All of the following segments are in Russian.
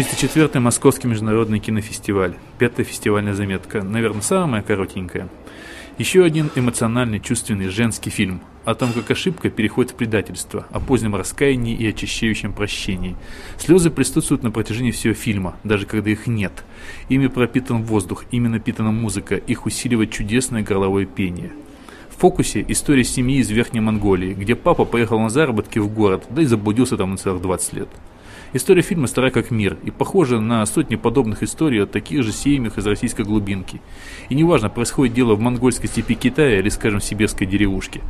34-й Московский международный кинофестиваль. Пятая фестивальная заметка. Наверное, самая коротенькая. Еще один эмоциональный, чувственный женский фильм о том, как ошибка переходит в предательство, о позднем раскаянии и очищающем прощении. Слезы присутствуют на протяжении всего фильма, даже когда их нет. Ими пропитан воздух, ими напитана музыка, их усиливает чудесное горловое пение. В фокусе история семьи из Верхней Монголии, где папа поехал на заработки в город, да и заблудился там на целых 20 лет. История фильма стара как мир и похожа на сотни подобных историй от таких же семьях из российской глубинки. И неважно, происходит дело в монгольской степи Китая или, скажем, сибирской деревушке.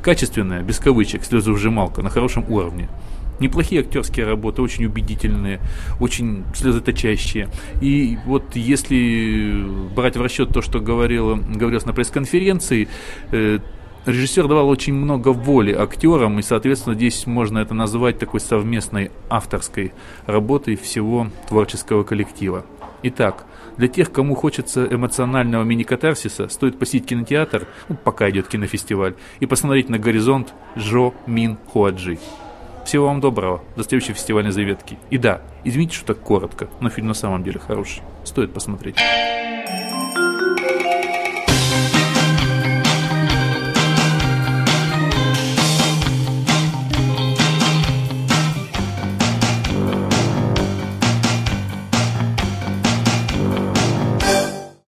Качественная, без кавычек, слезовжималка на хорошем уровне. Неплохие актерские работы, очень убедительные, очень слезоточащие. И вот если брать в расчет то, что говорило, говорилось на пресс-конференции, э, режиссер давал очень много воли актерам, и, соответственно, здесь можно это назвать такой совместной авторской работой всего творческого коллектива. Итак, для тех, кому хочется эмоционального мини-катарсиса, стоит посетить кинотеатр, ну, пока идет кинофестиваль, и посмотреть на горизонт Жо Мин Хуаджи. Всего вам доброго, до следующей фестивальной заветки. И да, извините, что так коротко, но фильм на самом деле хороший. Стоит посмотреть.